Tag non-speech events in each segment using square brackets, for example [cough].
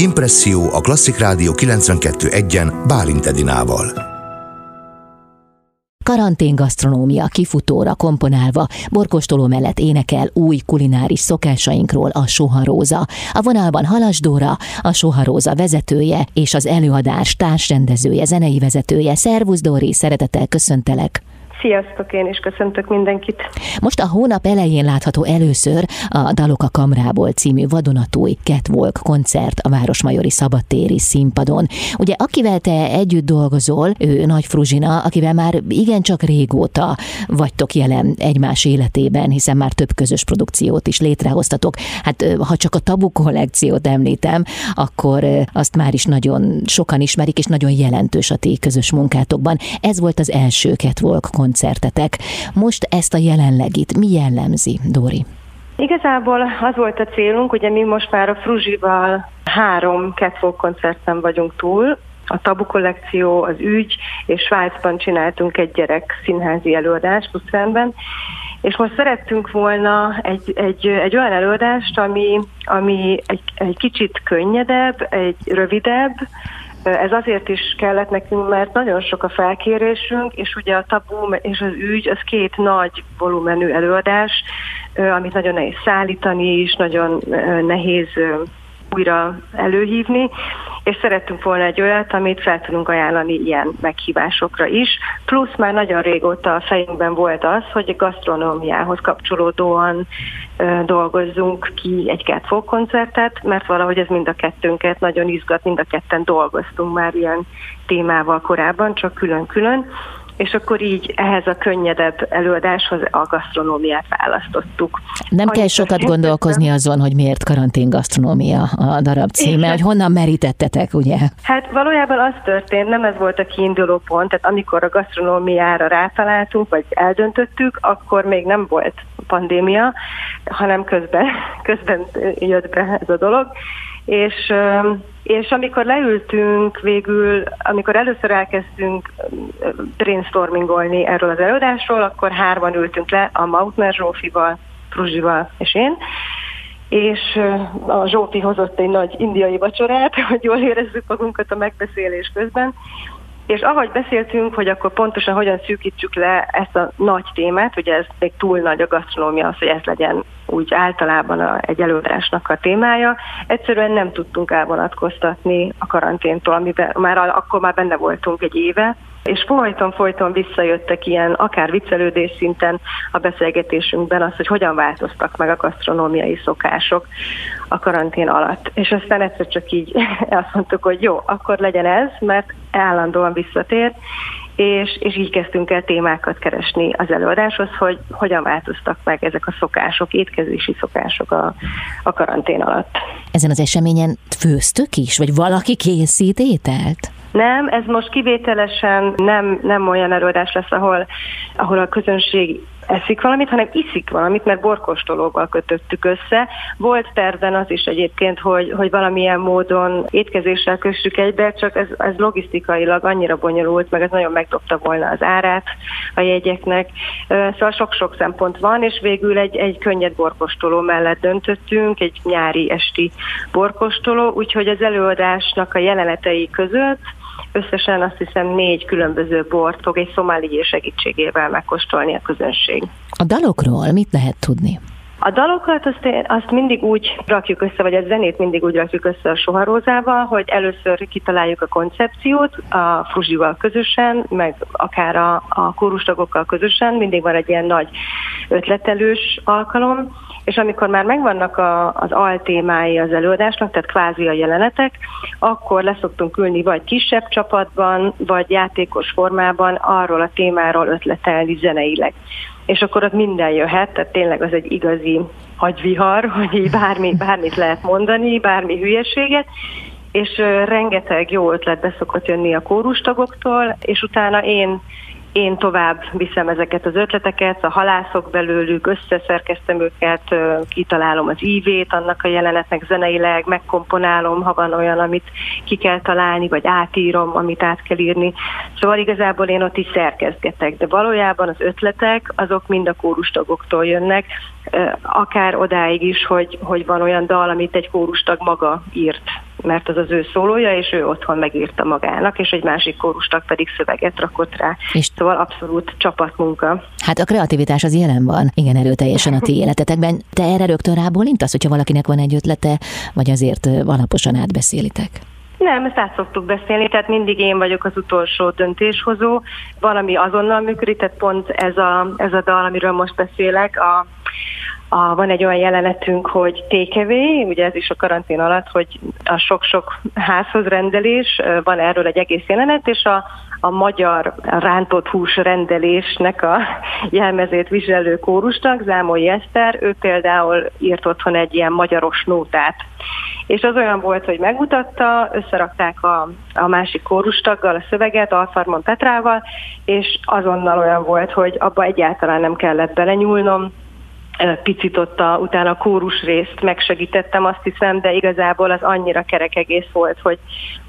Impresszió a Klasszik Rádió 92.1-en Bálint Edinával. Karantén gasztronómia kifutóra komponálva, borkostoló mellett énekel új kulináris szokásainkról a Soharóza. A vonalban Halasdóra, a Soharóza vezetője és az előadás társrendezője, zenei vezetője. Szervusz Dóri, szeretettel köszöntelek! Sziasztok, én is köszöntök mindenkit. Most a hónap elején látható először a Dalok a Kamrából című vadonatúj Catwalk koncert a Városmajori Szabadtéri színpadon. Ugye akivel te együtt dolgozol, ő Nagy Fruzsina, akivel már igencsak régóta vagytok jelen egymás életében, hiszen már több közös produkciót is létrehoztatok. Hát ha csak a Tabu kollekciót említem, akkor azt már is nagyon sokan ismerik, és nagyon jelentős a ti közös munkátokban. Ez volt az első Catwalk koncert koncertetek. Most ezt a jelenlegit mi jellemzi, Dori? Igazából az volt a célunk, ugye mi most már a Fruzsival három catwalk koncerten vagyunk túl, a Tabu kollekció, az ügy, és Svájcban csináltunk egy gyerek színházi előadást Lucernben, és most szerettünk volna egy, egy, egy olyan előadást, ami, ami egy, egy kicsit könnyedebb, egy rövidebb, ez azért is kellett nekünk, mert nagyon sok a felkérésünk, és ugye a tabu és az ügy az két nagy volumenű előadás, amit nagyon nehéz szállítani is, nagyon nehéz újra előhívni, és szerettünk volna egy olyat, amit fel tudunk ajánlani ilyen meghívásokra is. Plusz már nagyon régóta a fejünkben volt az, hogy a gasztronómiához kapcsolódóan ö, dolgozzunk ki egy catwalk koncertet, mert valahogy ez mind a kettőnket nagyon izgat, mind a ketten dolgoztunk már ilyen témával korábban, csak külön-külön és akkor így ehhez a könnyedebb előadáshoz a gasztronómiát választottuk. Nem Annyi kell sokat gondolkozni azon, hogy miért karantén gasztronómia a darab címe, hogy honnan merítettetek, ugye? Hát valójában az történt, nem ez volt a kiinduló pont, tehát amikor a gasztronómiára rátaláltunk, vagy eldöntöttük, akkor még nem volt pandémia, hanem közben, [laughs] közben jött be ez a dolog, és és amikor leültünk végül, amikor először elkezdtünk brainstormingolni erről az előadásról, akkor hárman ültünk le a Mautner Zsófival, Fruzsival és én, és a Zsófi hozott egy nagy indiai vacsorát, [laughs] hogy jól érezzük magunkat a megbeszélés közben, és ahogy beszéltünk, hogy akkor pontosan hogyan szűkítsük le ezt a nagy témát, ugye ez még túl nagy a gasztronómia, az, hogy ez legyen úgy általában a, egy előadásnak a témája, egyszerűen nem tudtunk elvonatkoztatni a karanténtól, amiben már akkor már benne voltunk egy éve, és folyton-folyton visszajöttek ilyen akár viccelődés szinten a beszélgetésünkben az, hogy hogyan változtak meg a gasztronómiai szokások a karantén alatt. És aztán egyszer csak így [laughs] azt mondtuk, hogy jó, akkor legyen ez, mert állandóan visszatér, és, és így kezdtünk el témákat keresni az előadáshoz, hogy hogyan változtak meg ezek a szokások, étkezési szokások a, a karantén alatt. Ezen az eseményen főztök is, vagy valaki készít ételt? Nem, ez most kivételesen nem, nem olyan előadás lesz, ahol, ahol a közönség eszik valamit, hanem iszik valamit, mert borkostolóval kötöttük össze. Volt terven az is egyébként, hogy, hogy valamilyen módon étkezéssel kössük egybe, csak ez, ez logisztikailag annyira bonyolult, meg ez nagyon megdobta volna az árát a jegyeknek. Szóval sok-sok szempont van, és végül egy, egy könnyed borkostoló mellett döntöttünk, egy nyári esti borkostoló, úgyhogy az előadásnak a jelenetei között Összesen azt hiszem négy különböző bort fog egy szomálié segítségével megkóstolni a közönség. A dalokról mit lehet tudni? A dalokat azt, azt mindig úgy rakjuk össze, vagy a zenét mindig úgy rakjuk össze a soharózával, hogy először kitaláljuk a koncepciót a Fruzsival közösen, meg akár a, a kórustagokkal közösen, mindig van egy ilyen nagy ötletelős alkalom, és amikor már megvannak a, az altémái az előadásnak, tehát kvázi a jelenetek, akkor leszoktunk ülni vagy kisebb csapatban, vagy játékos formában arról a témáról ötletelni zeneileg. És akkor ott minden jöhet, tehát tényleg az egy igazi agyvihar, [laughs] hogy így bármi, bármit lehet mondani, bármi hülyeséget, és rengeteg jó ötlet beszokott jönni a kórustagoktól, és utána én én tovább viszem ezeket az ötleteket, a halászok belőlük, összeszerkeztem őket, kitalálom az ívét annak a jelenetnek zeneileg, megkomponálom, ha van olyan, amit ki kell találni, vagy átírom, amit át kell írni. Szóval igazából én ott is szerkezgetek, de valójában az ötletek azok mind a kórustagoktól jönnek, akár odáig is, hogy, hogy van olyan dal, amit egy kórustag maga írt mert az az ő szólója, és ő otthon megírta magának, és egy másik kórustag pedig szöveget rakott rá. És szóval abszolút csapatmunka. Hát a kreativitás az jelen van, igen erőteljesen a ti életetekben. Te erre rögtön rábólintasz, hogyha valakinek van egy ötlete, vagy azért alaposan átbeszélitek? Nem, ezt át szoktuk beszélni, tehát mindig én vagyok az utolsó döntéshozó. Valami azonnal működik, tehát pont ez a, ez a dal, amiről most beszélek, a, a, van egy olyan jelenetünk, hogy tékevé, ugye ez is a karantén alatt, hogy a sok-sok házhoz rendelés, van erről egy egész jelenet, és a, a magyar rántott hús rendelésnek a [laughs] jelmezét viselő kórusnak, Zámoly Eszter, ő például írt otthon egy ilyen magyaros nótát. És az olyan volt, hogy megmutatta, összerakták a, a másik kórustaggal a szöveget, Alfarmon Petrával, és azonnal olyan volt, hogy abba egyáltalán nem kellett belenyúlnom, picit ott a, utána a kórus részt megsegítettem, azt hiszem, de igazából az annyira kerek egész volt, hogy,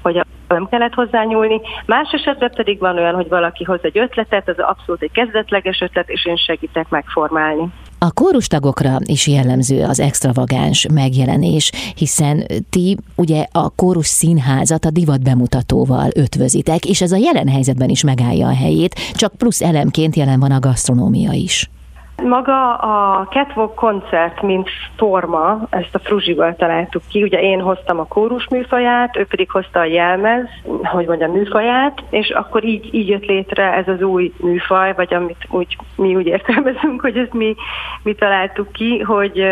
hogy nem kellett hozzányúlni. Más esetben pedig van olyan, hogy valaki hoz egy ötletet, ez abszolút egy kezdetleges ötlet, és én segítek megformálni. A kórustagokra is jellemző az extravagáns megjelenés, hiszen ti ugye a kórus színházat a divat bemutatóval ötvözitek, és ez a jelen helyzetben is megállja a helyét, csak plusz elemként jelen van a gasztronómia is. Maga a Catwalk koncert, mint forma, ezt a Fruzsival találtuk ki. Ugye én hoztam a kórus műfaját, ő pedig hozta a jelmez, hogy mondjam, műfaját, és akkor így, így jött létre ez az új műfaj, vagy amit úgy, mi úgy értelmezünk, hogy ezt mi, mi találtuk ki, hogy,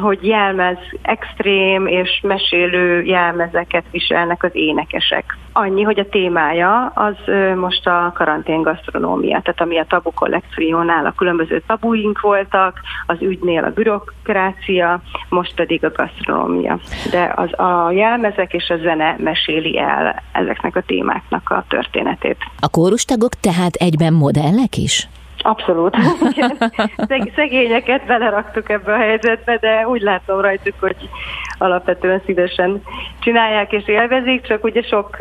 hogy jelmez extrém és mesélő jelmezeket viselnek az énekesek. Annyi, hogy a témája az most a karantén gasztronómia, tehát ami a tabu kollekciónál a különböző ügyünk voltak, az ügynél a bürokrácia, most pedig a gasztronómia. De az a jelmezek és a zene meséli el ezeknek a témáknak a történetét. A kórustagok tehát egyben modellek is? Abszolút. [laughs] [laughs] Szegényeket beleraktuk ebbe a helyzetbe, de úgy látom rajtuk, hogy alapvetően szívesen csinálják és élvezik, csak ugye sok,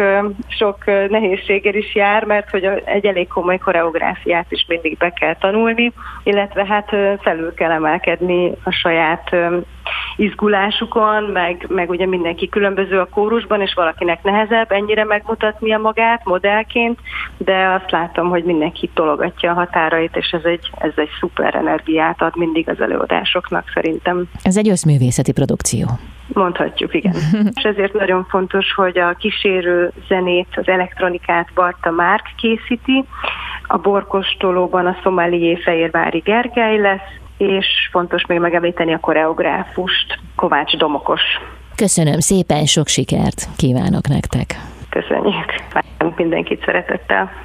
sok nehézséggel is jár, mert hogy egy elég komoly koreográfiát is mindig be kell tanulni, illetve hát felül kell emelkedni a saját izgulásukon, meg, meg ugye mindenki különböző a kórusban, és valakinek nehezebb ennyire megmutatnia magát modellként, de azt látom, hogy mindenki tologatja a határait, és ez egy, ez egy szuper energiát ad mindig az előadásoknak szerintem. Ez egy összművészeti produkció. Mondhatjuk, igen. [laughs] és ezért nagyon fontos, hogy a kísérő zenét, az elektronikát Barta Márk készíti, a borkostolóban a szomalié Fehérvári Gergely lesz, és fontos még megemlíteni a koreográfust, Kovács Domokos. Köszönöm szépen, sok sikert kívánok nektek! Köszönjük! Mindenkit szeretettel!